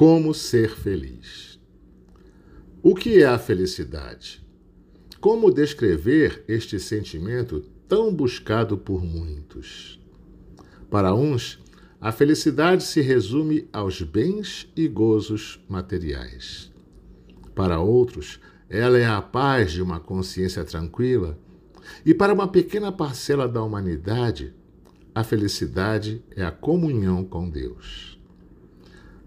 Como ser feliz? O que é a felicidade? Como descrever este sentimento tão buscado por muitos? Para uns, a felicidade se resume aos bens e gozos materiais. Para outros, ela é a paz de uma consciência tranquila. E para uma pequena parcela da humanidade, a felicidade é a comunhão com Deus.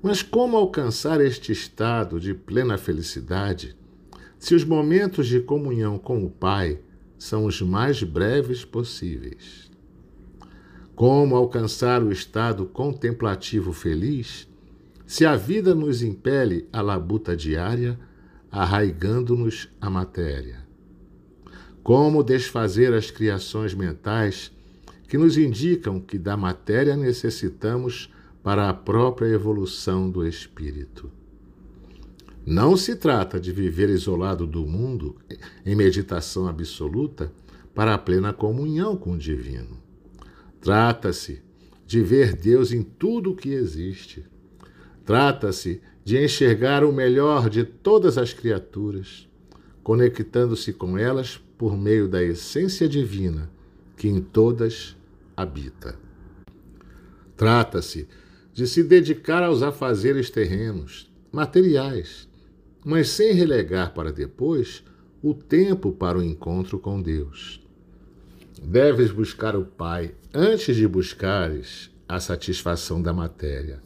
Mas como alcançar este estado de plena felicidade se os momentos de comunhão com o Pai são os mais breves possíveis? Como alcançar o estado contemplativo feliz se a vida nos impele à labuta diária, arraigando-nos a matéria? Como desfazer as criações mentais que nos indicam que da matéria necessitamos para a própria evolução do espírito. Não se trata de viver isolado do mundo em meditação absoluta para a plena comunhão com o divino. Trata-se de ver Deus em tudo o que existe. Trata-se de enxergar o melhor de todas as criaturas, conectando-se com elas por meio da essência divina que em todas habita. Trata-se de se dedicar aos afazeres terrenos, materiais, mas sem relegar para depois o tempo para o encontro com Deus. Deves buscar o Pai antes de buscares a satisfação da matéria.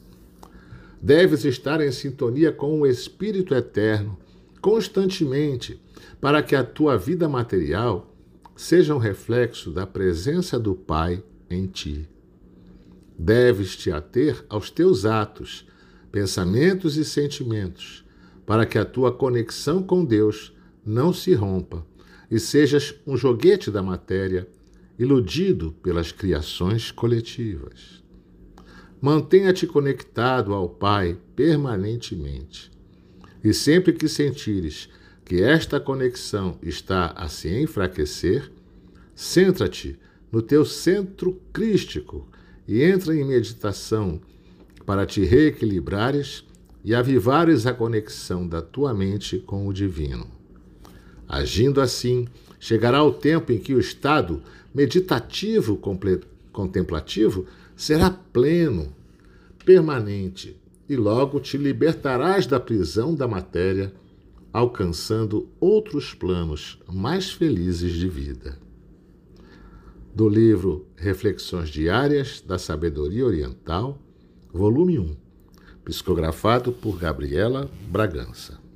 Deves estar em sintonia com o Espírito Eterno constantemente, para que a tua vida material seja um reflexo da presença do Pai em ti. Deves te ater aos teus atos, pensamentos e sentimentos, para que a tua conexão com Deus não se rompa e sejas um joguete da matéria, iludido pelas criações coletivas. Mantenha-te conectado ao Pai permanentemente. E sempre que sentires que esta conexão está a se enfraquecer, centra-te no teu centro crístico e entra em meditação para te reequilibrares e avivares a conexão da tua mente com o divino. Agindo assim, chegará o tempo em que o estado meditativo contemplativo será pleno, permanente, e logo te libertarás da prisão da matéria, alcançando outros planos mais felizes de vida do livro Reflexões Diárias da Sabedoria Oriental, volume 1, psicografado por Gabriela Bragança.